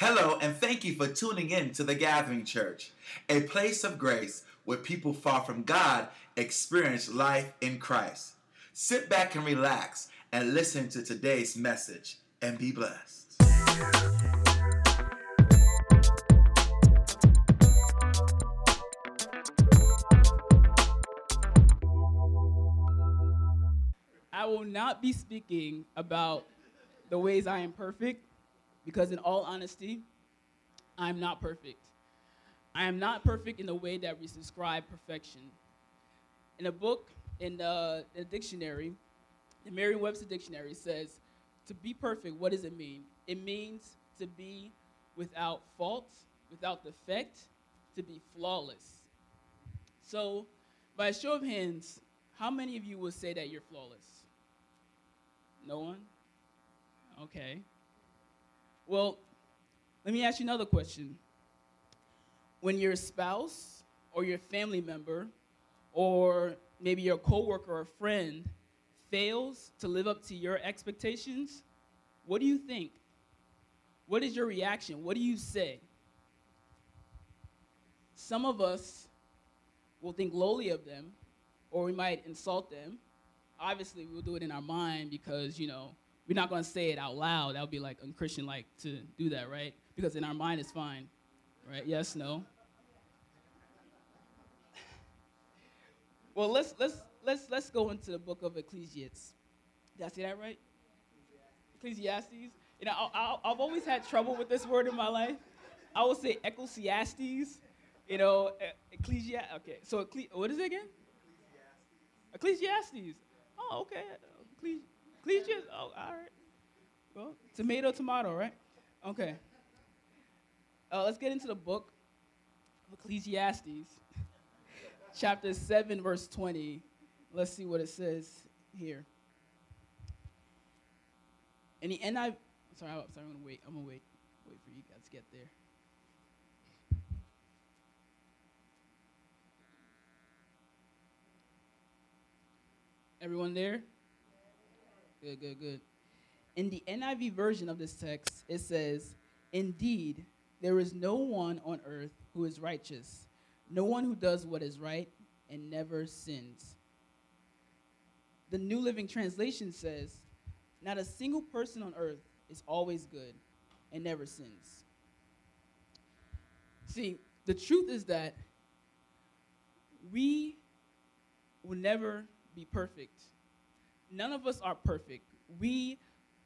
Hello, and thank you for tuning in to the Gathering Church, a place of grace where people far from God experience life in Christ. Sit back and relax and listen to today's message and be blessed. I will not be speaking about the ways I am perfect because, in all honesty, I'm not perfect. I am not perfect in the way that we describe perfection. In a book, in the dictionary, the Merriam Webster Dictionary says, to be perfect, what does it mean? It means to be without fault, without defect, to be flawless. So, by a show of hands, how many of you would say that you're flawless? No one? Okay. Well, let me ask you another question. When your spouse or your family member or maybe your coworker or friend fails to live up to your expectations, what do you think? What is your reaction? What do you say? Some of us will think lowly of them, or we might insult them. Obviously, we'll do it in our mind because, you know, we're not going to say it out loud. That would be like unchristian like to do that, right? Because in our mind it's fine. Right? Yes, no. Well, let's let's let's let's go into the book of Ecclesiastes. Did I say that right? Ecclesiastes. You know, I, I've always had trouble with this word in my life. I would say Ecclesiastes. You know, Ecclesiastes. Okay, so Ecclesi- what is it again? Ecclesiastes. Ecclesiastes. Oh, okay. Ecclesiastes. Oh, all right. Well, tomato, tomato, right? Okay. Uh, let's get into the book of Ecclesiastes chapter 7, verse 20. Let's see what it says here. And the NIV, sorry, I'm sorry, I'm gonna wait. I'm gonna wait, wait for you guys to get there. Everyone there? Good, good, good. In the NIV version of this text, it says, Indeed, there is no one on earth who is righteous no one who does what is right and never sins. The New Living Translation says, Not a single person on earth is always good and never sins. See, the truth is that we will never be perfect. None of us are perfect. We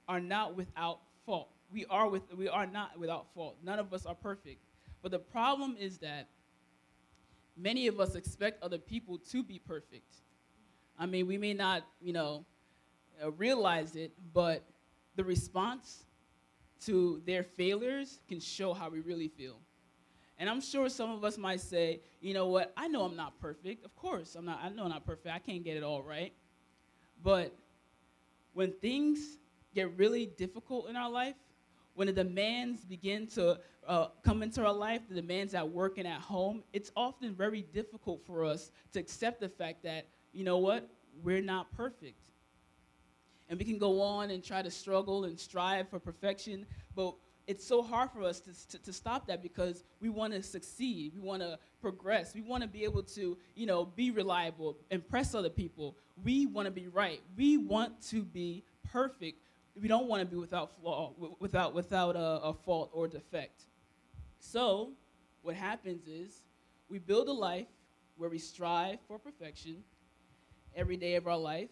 are not without fault. We are with we are not without fault. None of us are perfect. But the problem is that many of us expect other people to be perfect. I mean, we may not, you know, uh, realize it, but the response to their failures can show how we really feel. And I'm sure some of us might say, you know what, I know I'm not perfect. Of course, I'm not, I know I'm not perfect. I can't get it all right. But when things get really difficult in our life, when the demands begin to uh, come into our life, the demands at work and at home, it's often very difficult for us to accept the fact that, you know what, we're not perfect. And we can go on and try to struggle and strive for perfection, but it's so hard for us to, to, to stop that because we want to succeed. We want to progress. We want to be able to, you know, be reliable, impress other people. We want to be right. We want to be perfect we don't want to be without flaw, without without a, a fault or defect. So, what happens is we build a life where we strive for perfection every day of our life,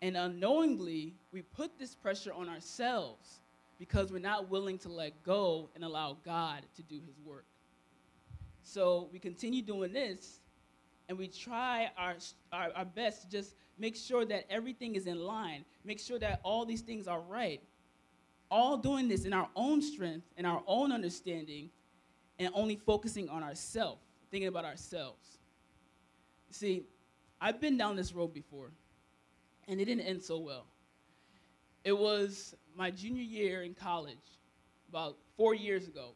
and unknowingly we put this pressure on ourselves because we're not willing to let go and allow God to do His work. So we continue doing this, and we try our, our, our best to just make sure that everything is in line, make sure that all these things are right. All doing this in our own strength and our own understanding, and only focusing on ourselves, thinking about ourselves. See, I've been down this road before, and it didn't end so well. It was my junior year in college, about four years ago,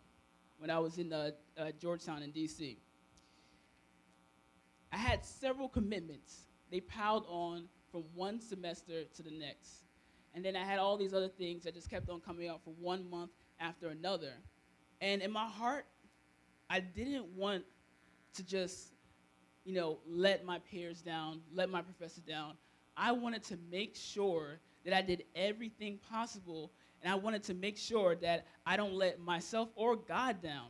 when I was in uh, uh, Georgetown in D.C. I had several commitments they piled on from one semester to the next. And then I had all these other things that just kept on coming out for one month after another. And in my heart, I didn't want to just, you know, let my peers down, let my professor down. I wanted to make sure that I did everything possible, and I wanted to make sure that I don't let myself or God down.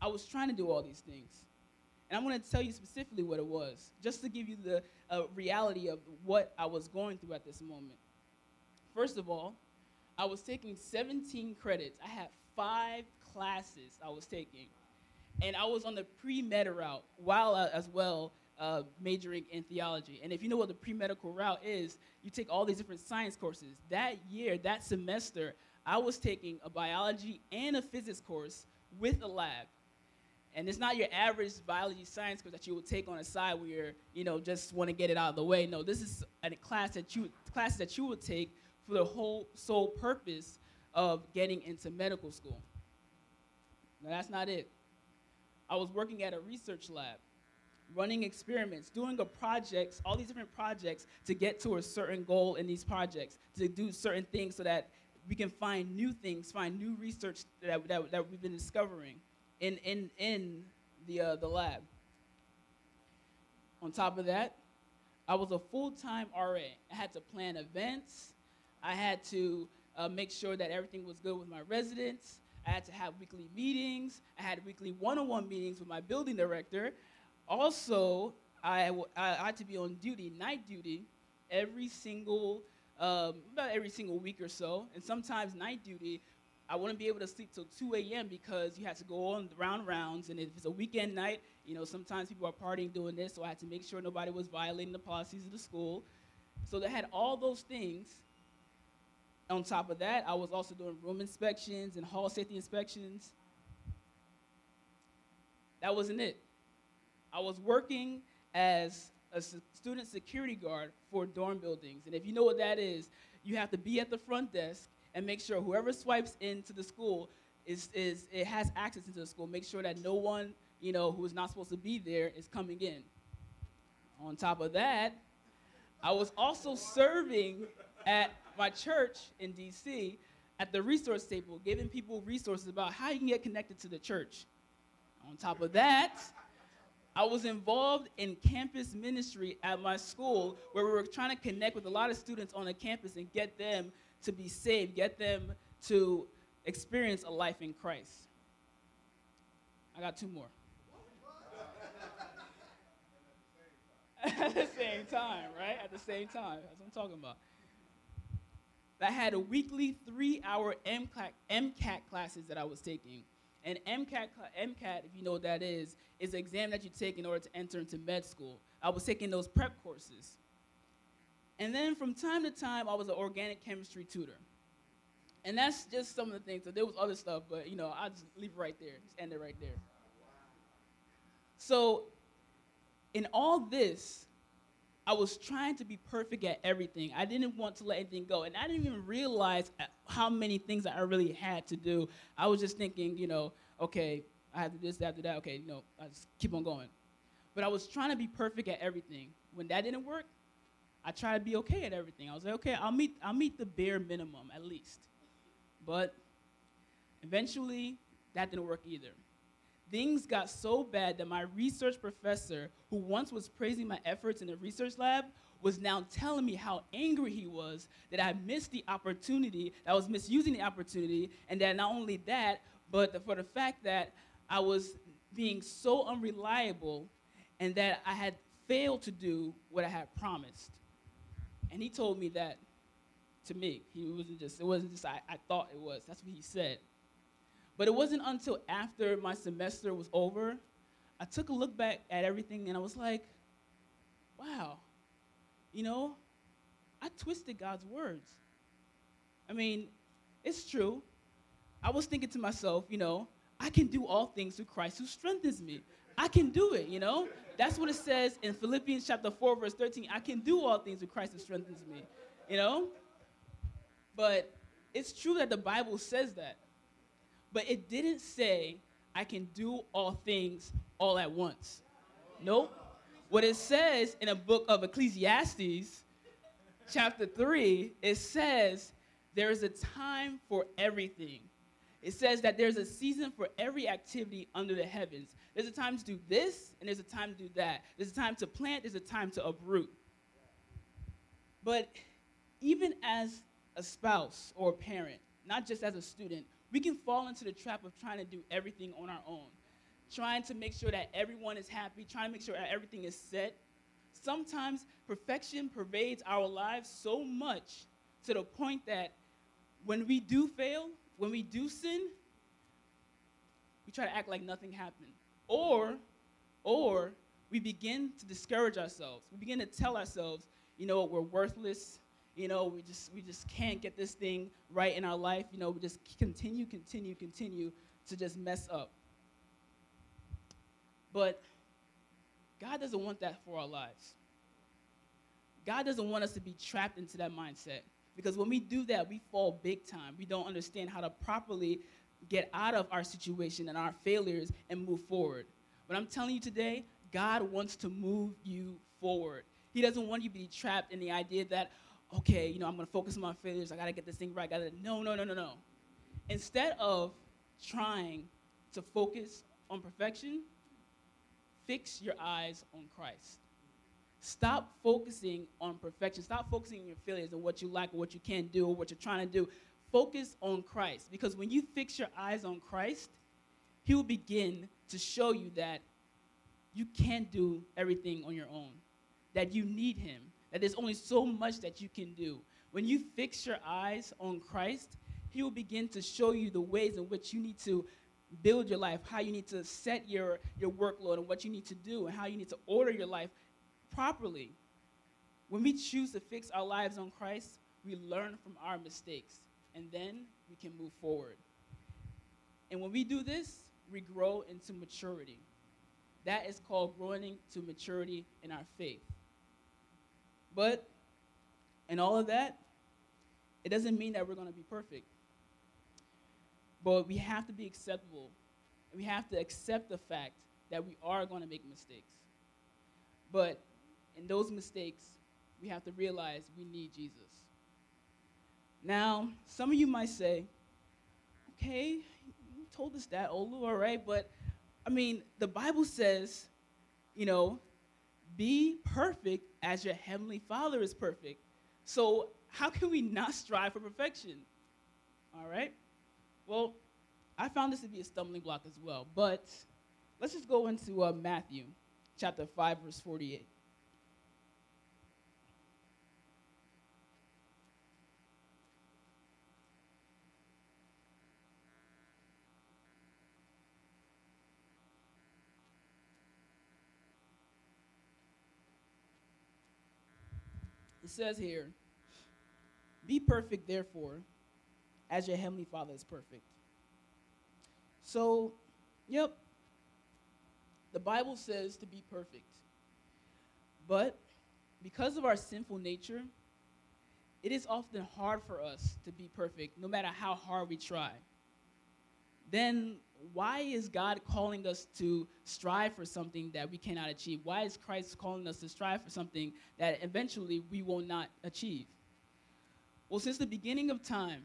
I was trying to do all these things. And I'm going to tell you specifically what it was, just to give you the uh, reality of what I was going through at this moment. First of all, I was taking 17 credits. I had five classes I was taking. And I was on the pre med route while uh, as well uh, majoring in theology. And if you know what the pre medical route is, you take all these different science courses. That year, that semester, I was taking a biology and a physics course with a lab. And it's not your average biology science course that you would take on a side where you're, you know, just want to get it out of the way. No, this is a class that you classes that you would take for the whole sole purpose of getting into medical school. Now that's not it. I was working at a research lab, running experiments, doing a projects, all these different projects to get to a certain goal in these projects, to do certain things so that we can find new things, find new research that, that, that we've been discovering in, in, in the, uh, the lab. On top of that, I was a full-time RA. I had to plan events. I had to uh, make sure that everything was good with my residents. I had to have weekly meetings. I had weekly one-on-one meetings with my building director. Also, I, I had to be on duty, night duty, every single, um, about every single week or so. And sometimes night duty, I wouldn't be able to sleep till 2 a.m. because you had to go on round rounds. And if it's a weekend night, you know, sometimes people are partying doing this, so I had to make sure nobody was violating the policies of the school. So they had all those things on top of that, I was also doing room inspections and hall safety inspections. That wasn't it. I was working as a student security guard for dorm buildings. And if you know what that is, you have to be at the front desk and make sure whoever swipes into the school is, is it has access into the school. Make sure that no one, you know, who is not supposed to be there is coming in. On top of that, I was also serving at my church in DC at the resource table, giving people resources about how you can get connected to the church. On top of that, I was involved in campus ministry at my school where we were trying to connect with a lot of students on the campus and get them to be saved, get them to experience a life in Christ. I got two more. At the same time, right? At the same time. That's what I'm talking about that had a weekly three-hour MCAT, MCAT classes that I was taking. And MCAT, MCAT, if you know what that is, is an exam that you take in order to enter into med school. I was taking those prep courses. And then from time to time, I was an organic chemistry tutor. And that's just some of the things. So there was other stuff, but you know, I'll just leave it right there. Just end it right there. So in all this, I was trying to be perfect at everything. I didn't want to let anything go. And I didn't even realize uh, how many things I really had to do. I was just thinking, you know, okay, I have to do this, after that. Okay, you know, I just keep on going. But I was trying to be perfect at everything. When that didn't work, I tried to be okay at everything. I was like, okay, I'll meet, I'll meet the bare minimum at least. But eventually, that didn't work either things got so bad that my research professor, who once was praising my efforts in the research lab, was now telling me how angry he was that I missed the opportunity, that I was misusing the opportunity, and that not only that, but for the fact that I was being so unreliable and that I had failed to do what I had promised. And he told me that to me. He wasn't just, it wasn't just I, I thought it was. That's what he said. But it wasn't until after my semester was over, I took a look back at everything and I was like, wow, you know, I twisted God's words. I mean, it's true. I was thinking to myself, you know, I can do all things through Christ who strengthens me. I can do it, you know? That's what it says in Philippians chapter 4, verse 13. I can do all things through Christ who strengthens me, you know? But it's true that the Bible says that. But it didn't say, I can do all things all at once. Nope. What it says in a book of Ecclesiastes, chapter 3, it says, there is a time for everything. it says that there's a season for every activity under the heavens. There's a time to do this, and there's a time to do that. There's a time to plant, there's a time to uproot. But even as a spouse or a parent, not just as a student, we can fall into the trap of trying to do everything on our own, trying to make sure that everyone is happy, trying to make sure that everything is set. Sometimes perfection pervades our lives so much to the point that when we do fail, when we do sin, we try to act like nothing happened. Or, or we begin to discourage ourselves. We begin to tell ourselves, you know, we're worthless. You know, we just we just can't get this thing right in our life. You know, we just continue, continue, continue to just mess up. But God doesn't want that for our lives. God doesn't want us to be trapped into that mindset. Because when we do that, we fall big time. We don't understand how to properly get out of our situation and our failures and move forward. But I'm telling you today, God wants to move you forward. He doesn't want you to be trapped in the idea that, okay, you know, I'm going to focus on my failures. I got to get this thing right. I gotta, no, no, no, no, no. Instead of trying to focus on perfection, fix your eyes on Christ. Stop focusing on perfection. Stop focusing on your failures and what you like or what you can't do or what you're trying to do. Focus on Christ. Because when you fix your eyes on Christ, He will begin to show you that you can't do everything on your own, that you need Him, that there's only so much that you can do. When you fix your eyes on Christ, He will begin to show you the ways in which you need to build your life, how you need to set your, your workload, and what you need to do, and how you need to order your life properly. When we choose to fix our lives on Christ, we learn from our mistakes, and then we can move forward. And when we do this, we grow into maturity. That is called growing into maturity in our faith. But in all of that, it doesn't mean that we're going to be perfect. But we have to be acceptable. We have to accept the fact that we are going to make mistakes. But in those mistakes, we have to realize we need Jesus. Now, some of you might say, okay, you told us that, Olu, all right, but I mean, the Bible says, you know, be perfect as your heavenly Father is perfect. So, how can we not strive for perfection? All right? Well, I found this to be a stumbling block as well, but let's just go into uh, Matthew chapter 5, verse 48. It says here, Be perfect, therefore, as your heavenly Father is perfect. So, yep, the Bible says to be perfect. But because of our sinful nature, it is often hard for us to be perfect, no matter how hard we try. Then why is God calling us to strive for something that we cannot achieve? Why is Christ calling us to strive for something that eventually we will not achieve? Well, since the beginning of time,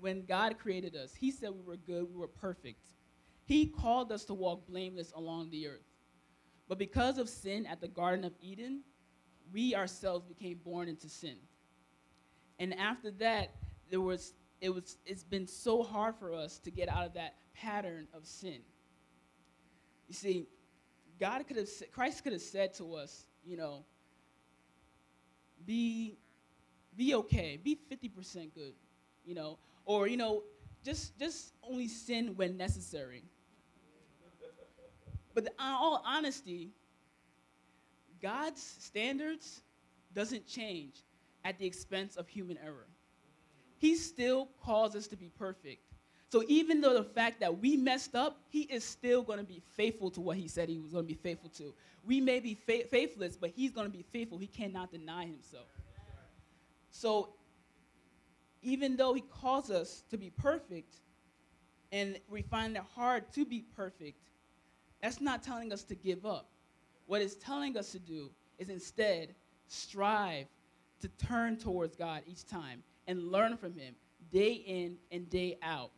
when God created us, He said we were good, we were perfect. He called us to walk blameless along the earth. But because of sin at the Garden of Eden, we ourselves became born into sin. And after that, there was it was it's been so hard for us to get out of that pattern of sin. You see, God could have, Christ could have said to us, you know, be, be okay, be 50% good, you know, or, you know, just, just only sin when necessary. But in uh, all honesty, God's standards doesn't change at the expense of human error. He still calls us to be perfect. So even though the fact that we messed up, he is still going to be faithful to what he said he was going to be faithful to. We may be fa- faithless, but he's going to be faithful. He cannot deny himself. So even though he calls us to be perfect, and we find it hard to be perfect, that's not telling us to give up. What it's telling us to do is instead strive to turn towards God each time and learn from him day in and day out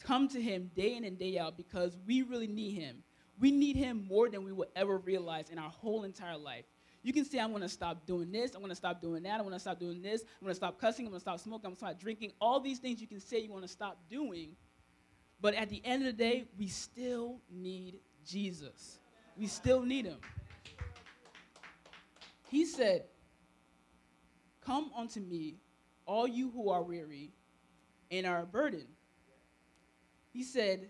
come to him day in and day out because we really need him. We need him more than we will ever realize in our whole entire life. You can say, I'm to stop doing this. I'm to stop doing that. I'm to stop doing this. I'm to stop cussing. I'm to stop smoking. I'm to stop drinking. All these things you can say you want to stop doing. But at the end of the day, we still need Jesus. We still need him. He said, Come unto me, all you who are weary and are burdened. He said,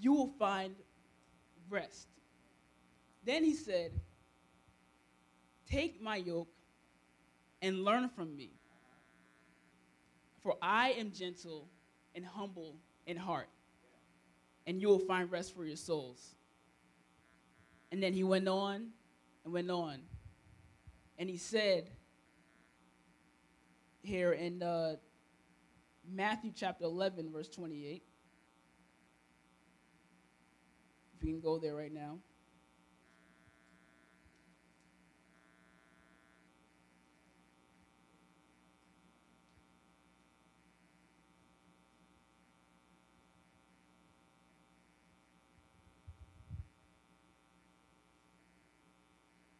You will find rest. Then he said, Take my yoke and learn from me, for I am gentle and humble in heart, and you will find rest for your souls. And then he went on and went on. And he said here in uh, Matthew chapter 11, verse 28. If we can go there right now.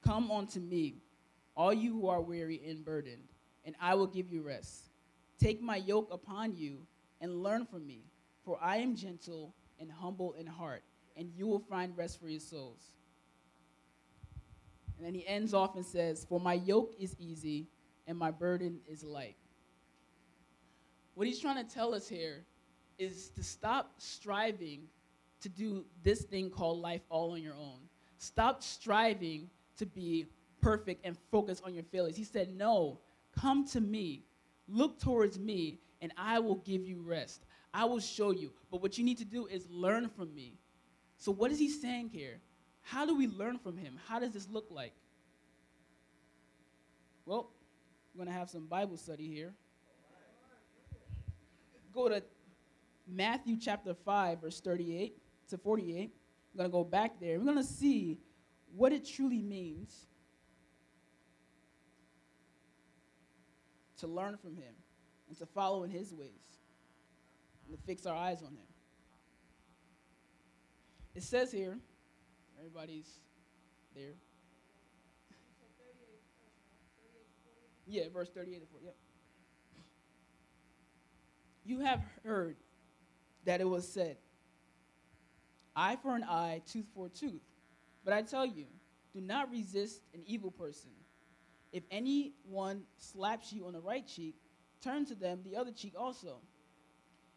Come unto me, all you who are weary and burdened, and I will give you rest. Take my yoke upon you and learn from me, for I am gentle and humble in heart, and you will find rest for your souls. And then he ends off and says, For my yoke is easy and my burden is light. What he's trying to tell us here is to stop striving to do this thing called life all on your own. Stop striving to be perfect and focus on your failures. He said, No, come to me, look towards me, and I will give you rest. I will show you. But what you need to do is learn from me. So, what is he saying here? How do we learn from him? How does this look like? Well, we're going to have some Bible study here. Go to Matthew chapter 5, verse 38 to 48. I'm going to go back there. We're going to see what it truly means to learn from him and to follow in his ways and to fix our eyes on him. It says here, everybody's there. Yeah, verse 38 to 40. Yep. You have heard that it was said, eye for an eye, tooth for a tooth. But I tell you, do not resist an evil person. If anyone slaps you on the right cheek, turn to them the other cheek also.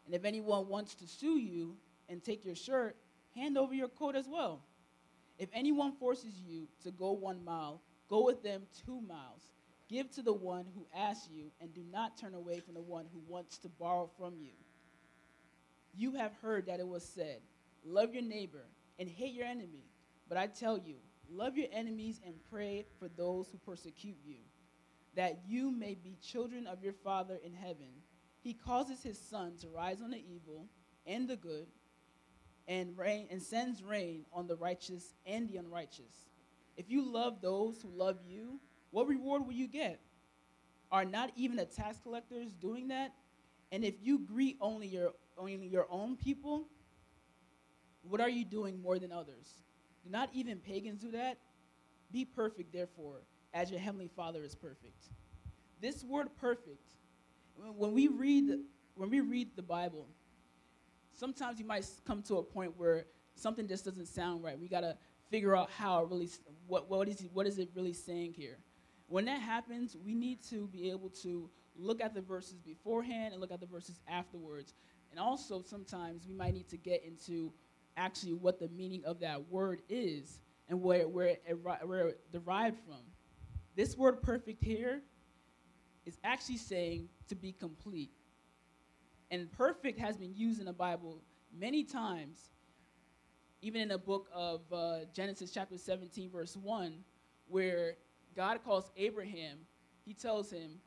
And if anyone wants to sue you and take your shirt, hand over your coat as well. If anyone forces you to go one mile, go with them two miles. Give to the one who asks you, and do not turn away from the one who wants to borrow from you. You have heard that it was said, Love your neighbor and hate your enemy. But I tell you, love your enemies and pray for those who persecute you, that you may be children of your Father in heaven. He causes his sun to rise on the evil and the good, and rain and sends rain on the righteous and the unrighteous. If you love those who love you, what reward will you get? Are not even the tax collectors doing that? And if you greet only your only your own people, what are you doing more than others? Not even pagans do that? Be perfect, therefore, as your heavenly Father is perfect. This word perfect, when we read when we read the Bible, sometimes you might come to a point where something just doesn't sound right. We gotta figure out how it really what what is what is it really saying here. When that happens, we need to be able to look at the verses beforehand and look at the verses afterwards. And also sometimes we might need to get into actually what the meaning of that word is and where, where, it, where it derived from. This word perfect here is actually saying to be complete. And perfect has been used in the Bible many times, even in the book of uh, Genesis, chapter 17, verse 1, where God calls Abraham, he tells him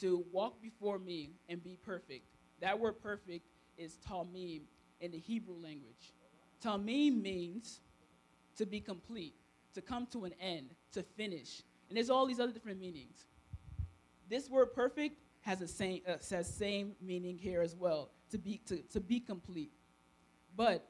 to walk before me and be perfect. That word perfect is tamim in the Hebrew language. Tamim means to be complete, to come to an end, to finish. And there's all these other different meanings. This word perfect has the same uh, says same meaning here as well, to be, to, to be complete. But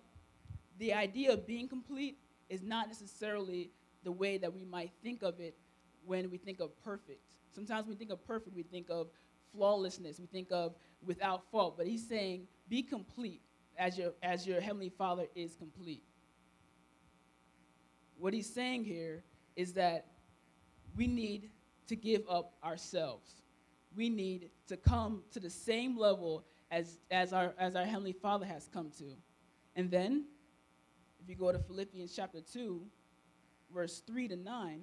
the idea of being complete is not necessarily the way that we might think of it when we think of perfect. Sometimes we think of perfect, we think of flawlessness, we think of without fault. But he's saying, be complete as your, as your heavenly Father is complete. What he's saying here is that we need to give up ourselves. We need to come to the same level as, as, our, as our Heavenly Father has come to. And then, if you go to Philippians chapter 2, verse 3 to 9,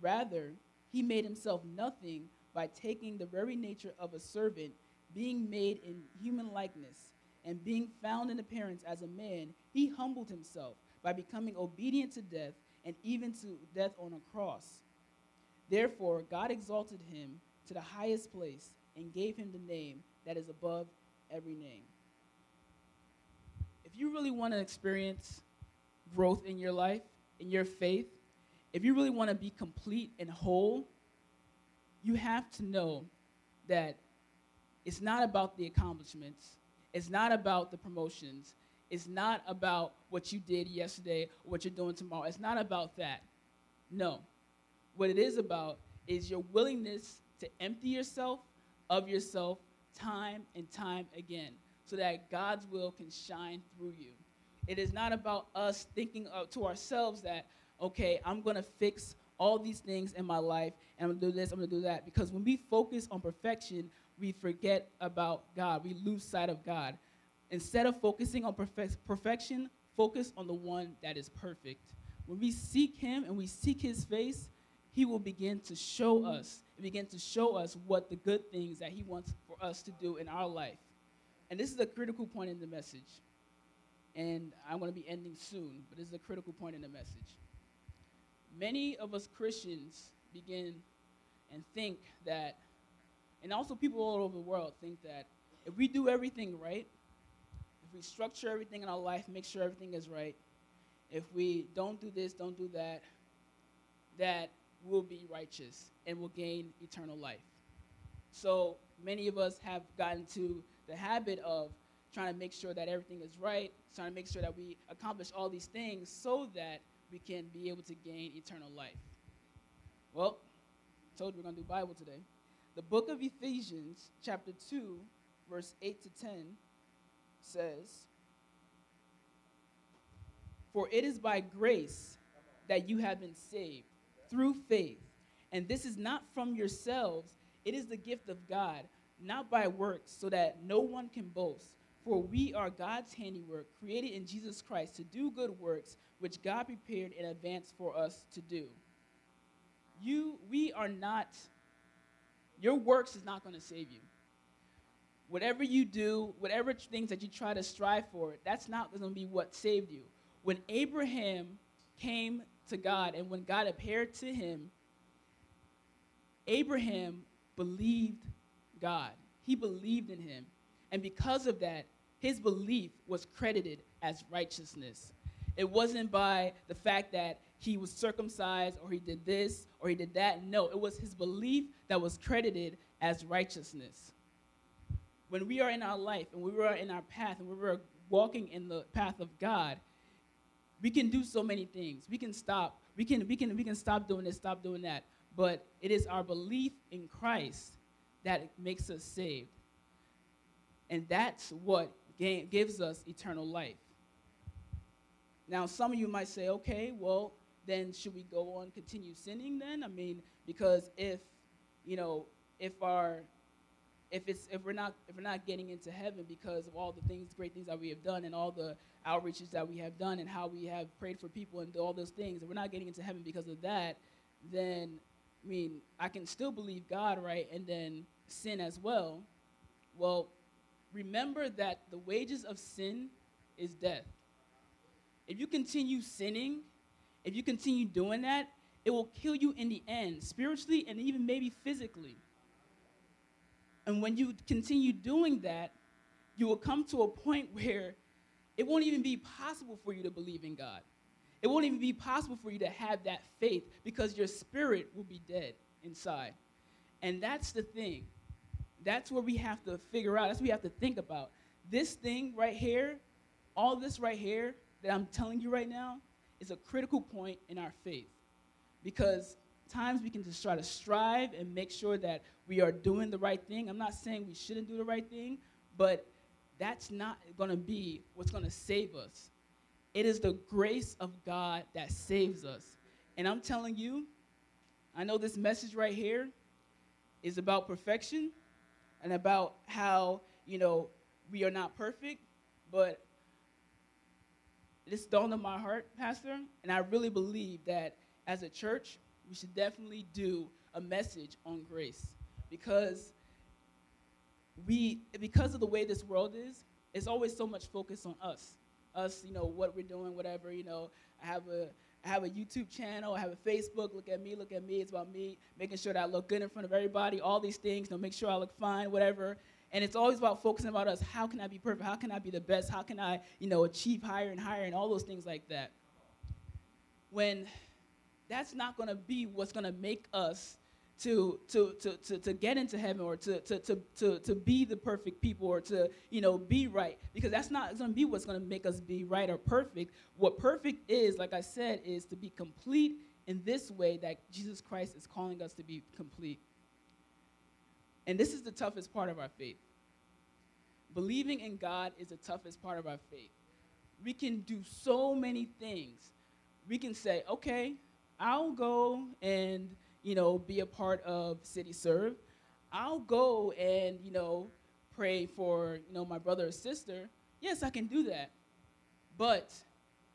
Rather, he made himself nothing by taking the very nature of a servant, being made in human likeness, and being found in appearance as a man, he humbled himself by becoming obedient to death and even to death on a cross. Therefore, God exalted him to the highest place and gave him the name that is above every name. If you really want to experience growth in your life, in your faith, if you really want to be complete and whole, you have to know that it's not about the accomplishments, it's not about the promotions, it's not about what you did yesterday or what you're doing tomorrow. It's not about that. No. What it is about is your willingness to empty yourself of yourself time and time again so that God's will can shine through you. It is not about us thinking uh, to ourselves that, okay, I'm to fix all these things in my life and I'm to do this, I'm to do that. Because when we focus on perfection, we forget about God. We lose sight of God. Instead of focusing on perfect, perfection, focus on the one that is perfect. When we seek Him and we seek His face, He will begin to show us and begin to show us what the good things that He wants for us to do in our life. And this is a critical point in the message. And I'm going to be ending soon, but this is a critical point in the message. Many of us Christians begin and think that, and also people all over the world think that if we do everything right, if we structure everything in our life, make sure everything is right, if we don't do this, don't do that, that we'll be righteous and will gain eternal life. So many of us have gotten to the habit of trying to make sure that everything is right, trying to make sure that we accomplish all these things so that we can be able to gain eternal life. Well, told you we're going to do Bible today. The book of Ephesians, chapter 2, verse 8 to 10 says, For it is by grace that you have been saved through faith. And this is not from yourselves, it is the gift of God, not by works, so that no one can boast. For we are God's handiwork, created in Jesus Christ to do good works, which God prepared in advance for us to do. You, we are not, your works is not going to save you whatever you do, whatever things that you try to strive for, that's not going to be what saved you. When Abraham came to God and when God appeared to him, Abraham believed God. He believed in him. And because of that, his belief was credited as righteousness. It wasn't by the fact that he was circumcised or he did this or he did that. No, it was his belief that was credited as righteousness when we are in our life and we are in our path and we are walking in the path of God, we can do so many things. We can stop. We can, we can, we can stop doing this, stop doing that. But it is our belief in Christ that makes us saved. And that's what gives us eternal life. Now, some of you might say, okay, well, then should we go on continue sinning then? I mean, because if, you know, if our if it's if we're not if we're not getting into heaven because of all the things, great things that we have done and all the outreaches that we have done and how we have prayed for people and all those things, if we're not getting into heaven because of that, then I mean, I can still believe God, right, and then sin as well. Well, remember that the wages of sin is death. If you continue sinning, if you continue doing that, it will kill you in the end, spiritually and even maybe physically. And when you continue doing that, you will come to a point where it won't even be possible for you to believe in God. It won't even be possible for you to have that faith because your spirit will be dead inside. And that's the thing. That's where we have to figure out, that's what we have to think about. This thing right here, all this right here that I'm telling you right now, is a critical point in our faith. Because times we can just try to strive and make sure that we are doing the right thing. I'm not saying we shouldn't do the right thing, but that's not going to be what's going to save us. It is the grace of God that saves us. And I'm telling you, I know this message right here is about perfection and about how, you know, we are not perfect, but this dawned on my heart, Pastor, and I really believe that as a church, we should definitely do a message on grace because we because of the way this world is, it's always so much focus on us. Us, you know, what we're doing, whatever, you know. I have a I have a YouTube channel, I have a Facebook, look at me, look at me, it's about me, making sure that I look good in front of everybody, all these things, you make sure I look fine, whatever. And it's always about focusing about us. How can I be perfect? How can I be the best? How can I, you know, achieve higher and higher and all those things like that? When that's not going to be what's going to make us to, to, to, to, to get into heaven or to, to, to, to, to be the perfect people or to you know be right. Because that's not going to be what's going to make us be right or perfect. What perfect is like i said is to be complete in this way that jesus christ is calling us to be complete. And this is the toughest part of our faith. Believing in god is the toughest part of our faith. We can do so many things. We can say okay i'll go and you know, be a part of City Serve. I'll go and, you know, pray for, you know, my brother or sister. Yes, I can do that. But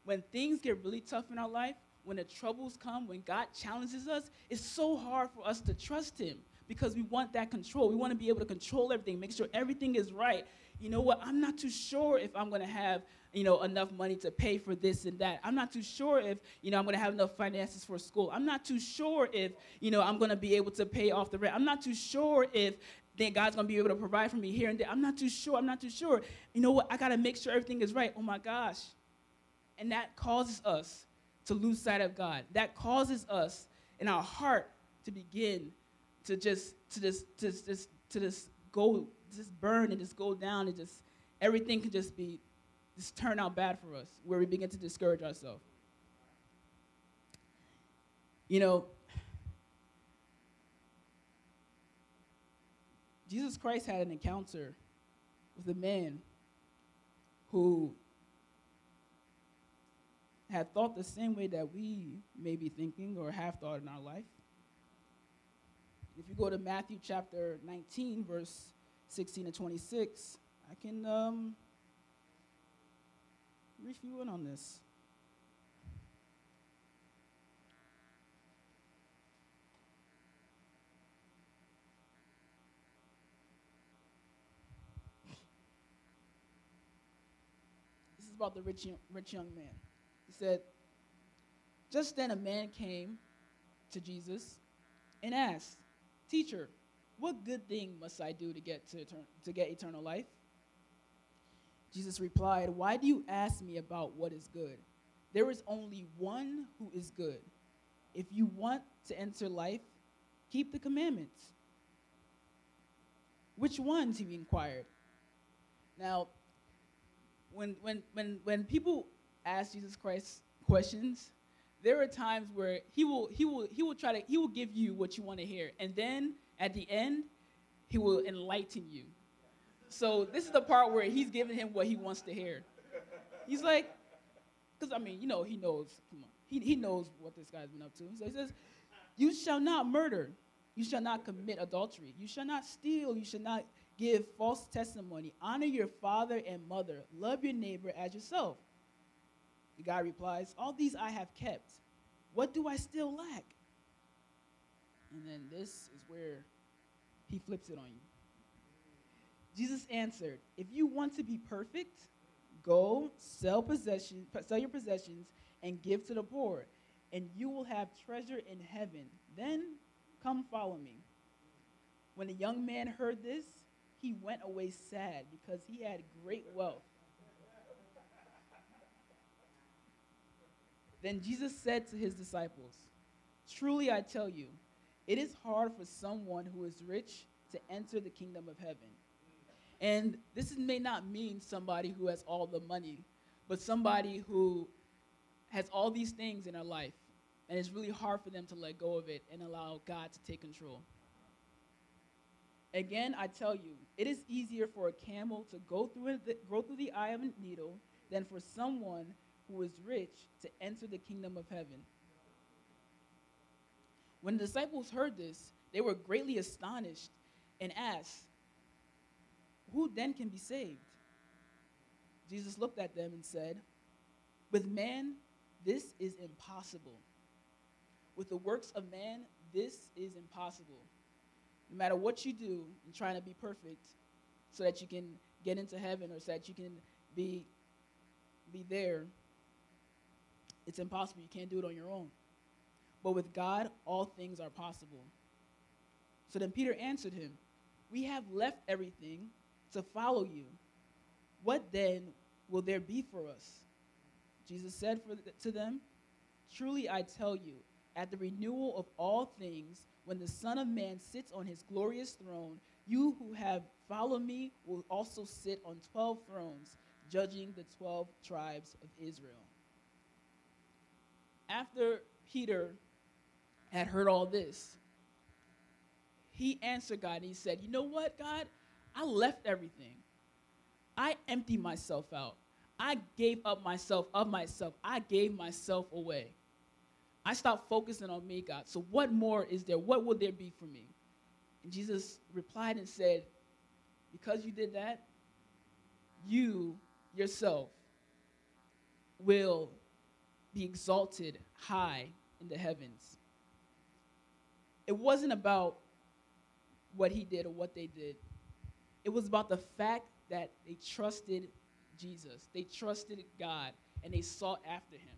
when things get really tough in our life, when the troubles come, when God challenges us, it's so hard for us to trust Him because we want that control. We want to be able to control everything, make sure everything is right. You know what? I'm not too sure if I'm going to have you know, enough money to pay for this and that. I'm not too sure if, you know, I'm going to have enough finances for school. I'm not too sure if, you know, I'm going to be able to pay off the rent. I'm not too sure if then God's going to be able to provide for me here and there. I'm not too sure. I'm not too sure. You know what? I got to make sure everything is right. Oh my gosh. And that causes us to lose sight of God. That causes us in our heart to begin to just to just to just to just go just burn and just go down and just everything can just be this turn out bad for us, where we begin to discourage ourselves. You know, Jesus Christ had an encounter with a man who had thought the same way that we may be thinking or have thought in our life. If you go to Matthew chapter 19, verse 16 to 26, I can um, brief you in on this. This is about the rich rich young man. He said, Just then a man came to Jesus and asked, Teacher, what good thing must I do to get, to, to get eternal life? Jesus replied, Why do you ask me about what is good? There is only one who is good. If you want to enter life, keep the commandments. Which ones? He inquired. Now, when, when, when, when people ask Jesus Christ questions, there are times where he will, he, will, he will try to, he will give you what you want to hear. And then at the end, he will enlighten you. So this is the part where he's giving him what he wants to hear. He's like, because I mean, you know, he knows. Come on, he he knows what this guy's been up to. So he says, "You shall not murder. You shall not commit adultery. You shall not steal. You shall not give false testimony. Honor your father and mother. Love your neighbor as yourself. The guy replies, All these I have kept. What do I still lack? And then this is where he flips it on you. Jesus answered, If you want to be perfect, go sell possession, sell your possessions and give to the poor, and you will have treasure in heaven. Then come follow me. When the young man heard this, he went away sad because he had great wealth. Then Jesus said to his disciples, Truly I tell you, it is hard for someone who is rich to enter the kingdom of heaven. And this may not mean somebody who has all the money, but somebody who has all these things in their life, and it's really hard for them to let go of it and allow God to take control. Again, I tell you, it is easier for a camel to go through the, go through the eye of a needle than for someone who is rich to enter the kingdom of heaven. When the disciples heard this, they were greatly astonished and asked, Who then can be saved? Jesus looked at them and said, With man, this is impossible. With the works of man, this is impossible. No matter what you do in trying to be perfect so that you can get into heaven or so that you can be, be there, it's impossible. You can't do it on your own. But with God, all things are possible. So then Peter answered him, We have left everything to follow you. What then will there be for us? Jesus said to them, Truly I tell you, at the renewal of all things, when the Son of Man sits on his glorious throne, you who have followed me will also sit on 12 thrones, judging the 12 tribes of Israel. After Peter had heard all this, he answered God and he said, You know what, God? I left everything. I emptied myself out. I gave up myself of myself. I gave myself away. I stopped focusing on me, God. So what more is there? What will there be for me? And Jesus replied and said, Because you did that, you yourself will be exalted high in the heavens. It wasn't about what he did or what they did. It was about the fact that they trusted Jesus. They trusted God and they sought after him.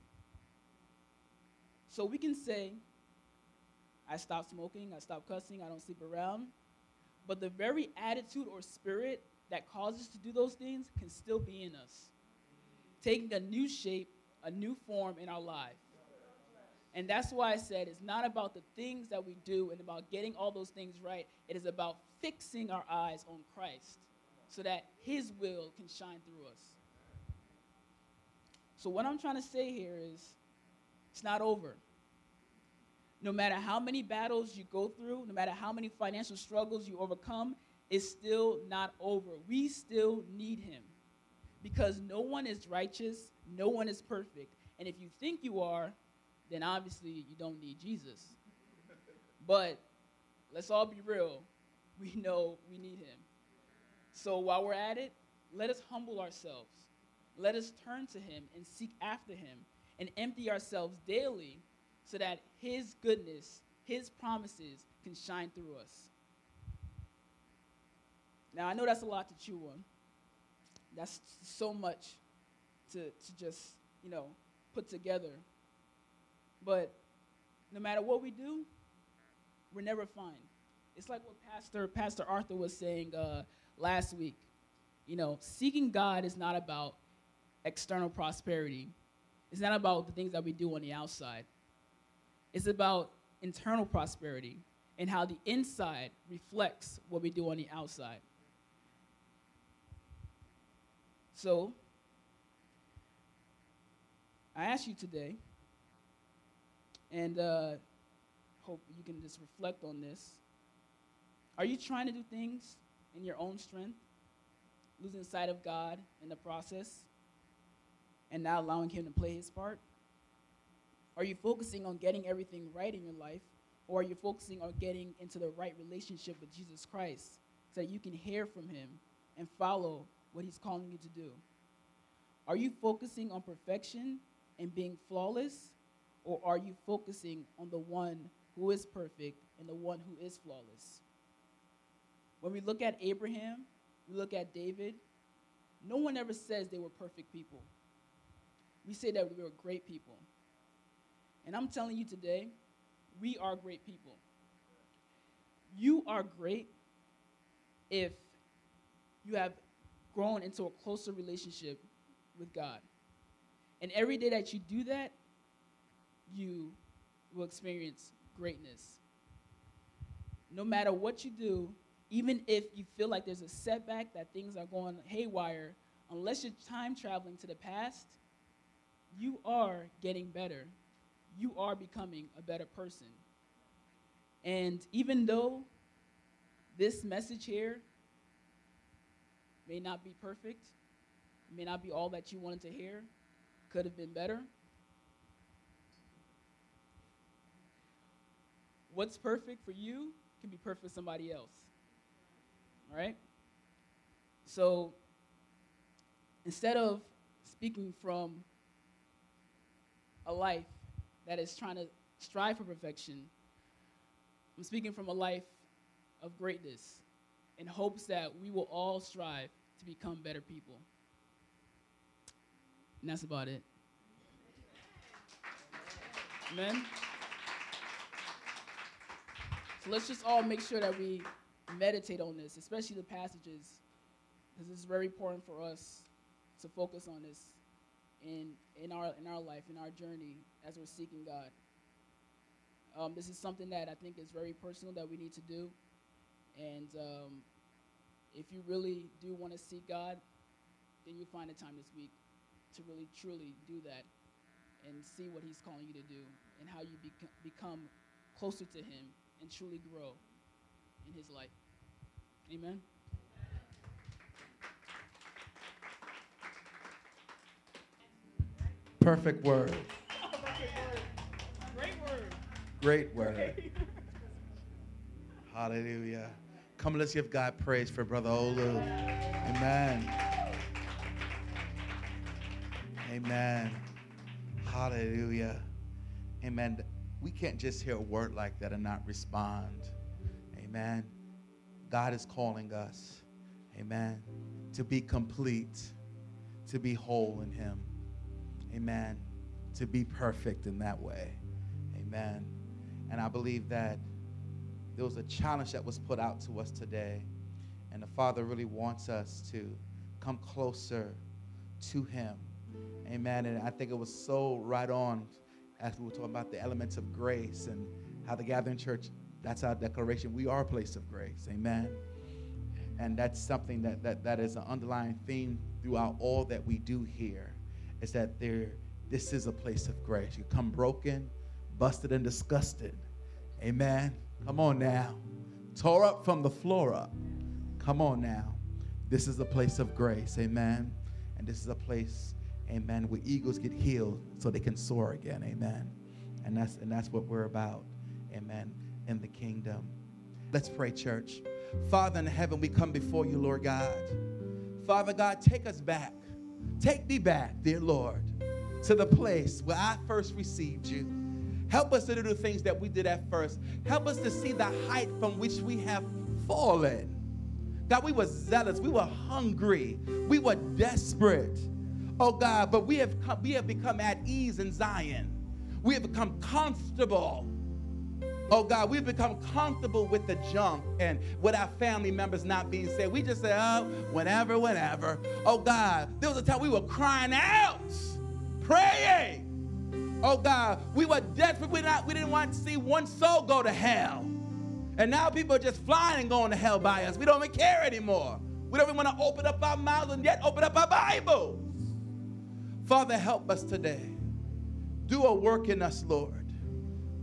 So we can say, I stopped smoking, I stopped cussing, I don't sleep around. But the very attitude or spirit that causes us to do those things can still be in us, taking a new shape, a new form in our life. And that's why I said it's not about the things that we do and about getting all those things right. It is about fixing our eyes on Christ so that His will can shine through us. So, what I'm trying to say here is it's not over. No matter how many battles you go through, no matter how many financial struggles you overcome, it's still not over. We still need Him because no one is righteous, no one is perfect. And if you think you are, then obviously you don't need Jesus. But let's all be real. We know we need him. So while we're at it, let us humble ourselves. Let us turn to him and seek after him and empty ourselves daily so that his goodness, his promises can shine through us. Now, I know that's a lot to chew on. That's so much to, to just, you know, put together. But no matter what we do, we're never fine. It's like what Pastor Pastor Arthur was saying uh, last week. You know, seeking God is not about external prosperity. It's not about the things that we do on the outside. It's about internal prosperity and how the inside reflects what we do on the outside. So, I ask you today and uh, hope you can just reflect on this. Are you trying to do things in your own strength, losing sight of God in the process, and not allowing Him to play His part? Are you focusing on getting everything right in your life, or are you focusing on getting into the right relationship with Jesus Christ so that you can hear from Him and follow what He's calling you to do? Are you focusing on perfection and being flawless, or are you focusing on the one who is perfect and the one who is flawless? When we look at Abraham, we look at David, no one ever says they were perfect people. We say that we were great people. And I'm telling you today, we are great people. You are great if you have grown into a closer relationship with God. And every day that you do that, you will experience greatness. No matter what you do, even if you feel like there's a setback, that things are going haywire, unless you're time traveling to the past, you are getting better. You are becoming a better person. And even though this message here may not be perfect, may not be all that you wanted to hear, could have been better. What's perfect for you can be perfect for somebody else. All right? So instead of speaking from a life that is trying to strive for perfection, I'm speaking from a life of greatness in hopes that we will all strive to become better people. And that's about it. Amen. So let's just all make sure that we meditate on this, especially the passages, because it's very important for us to focus on this in, in, our, in our life, in our journey as we're seeking God. Um, this is something that I think is very personal that we need to do. And um, if you really do want to seek God, then you'll find a time this week to really, truly do that and see what He's calling you to do and how you bec- become closer to Him and truly grow in His life. Amen. Perfect word. Great word. Great word. Hallelujah. Come, let's give God praise for Brother Olu. Amen. Amen. Hallelujah. Amen. We can't just hear a word like that and not respond. Amen. God is calling us, amen, to be complete, to be whole in Him. Amen. To be perfect in that way. Amen. And I believe that there was a challenge that was put out to us today. And the Father really wants us to come closer to Him. Amen. And I think it was so right on as we were talking about the elements of grace and how the gathering church, that's our declaration. We are a place of grace. Amen. And that's something that, that, that is an underlying theme throughout all that we do here is that there, this is a place of grace. You come broken, busted, and disgusted. Amen. Come on now. Tore up from the floor up. Come on now. This is a place of grace. Amen. And this is a place, amen, where eagles get healed so they can soar again. Amen. And that's and that's what we're about. Amen. In the kingdom. Let's pray, church. Father in heaven, we come before you, Lord God. Father God, take us back. Take me back, dear Lord, to the place where I first received you. Help us to do the things that we did at first. Help us to see the height from which we have fallen. God, we were zealous. We were hungry. We were desperate. Oh God, but we have come, we have become at ease in Zion. We have become comfortable. Oh God, we've become comfortable with the junk and with our family members not being saved. We just say, oh, whenever, whenever. Oh God, there was a time we were crying out, praying. Oh God, we were desperate. We, not, we didn't want to see one soul go to hell. And now people are just flying and going to hell by us. We don't even care anymore. We don't even want to open up our mouths and yet open up our Bibles. Father, help us today. Do a work in us, Lord.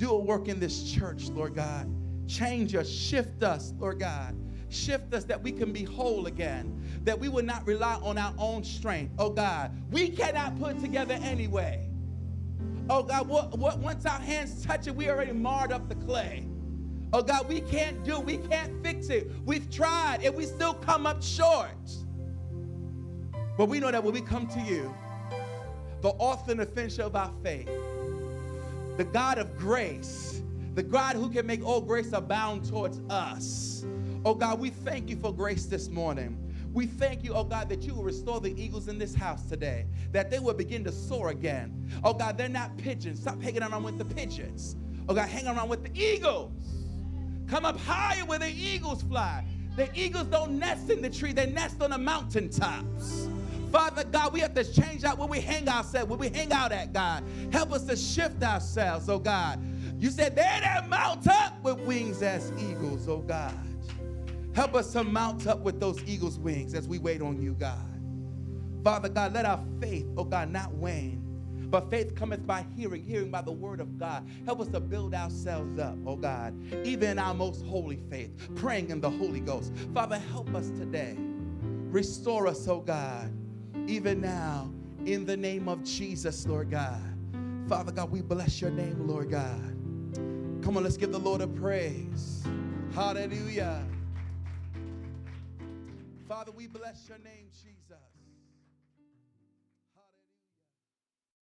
Do a work in this church, Lord God. Change us, shift us, Lord God. Shift us that we can be whole again, that we will not rely on our own strength. Oh God, we cannot put together anyway. Oh God, what, what, once our hands touch it, we already marred up the clay. Oh God, we can't do, we can't fix it. We've tried and we still come up short. But we know that when we come to you, the author and the finisher of our faith, the God of grace, the God who can make all grace abound towards us. Oh God, we thank you for grace this morning. We thank you, oh God, that you will restore the eagles in this house today, that they will begin to soar again. Oh God, they're not pigeons. Stop hanging around with the pigeons. Oh God, hang around with the eagles. Come up higher where the eagles fly. The eagles don't nest in the tree, they nest on the mountaintops. Father God, we have to change out where we hang ourselves, where we hang out at, God. Help us to shift ourselves, oh God. You said they that mount up with wings as eagles, oh God. Help us to mount up with those eagles' wings as we wait on you, God. Father God, let our faith, oh God, not wane. But faith cometh by hearing, hearing by the word of God. Help us to build ourselves up, oh God, even in our most holy faith, praying in the Holy Ghost. Father, help us today. Restore us, oh God, even now, in the name of Jesus, Lord God. Father God, we bless your name, Lord God. Come on, let's give the Lord a praise. Hallelujah. Father, we bless your name, Jesus.